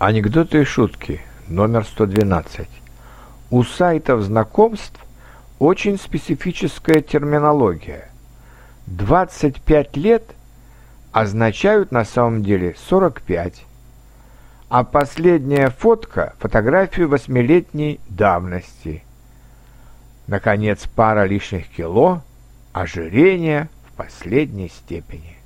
Анекдоты и шутки номер 112. У сайтов знакомств очень специфическая терминология. 25 лет означают на самом деле 45. А последняя фотка – фотографию восьмилетней давности. Наконец, пара лишних кило – ожирение в последней степени.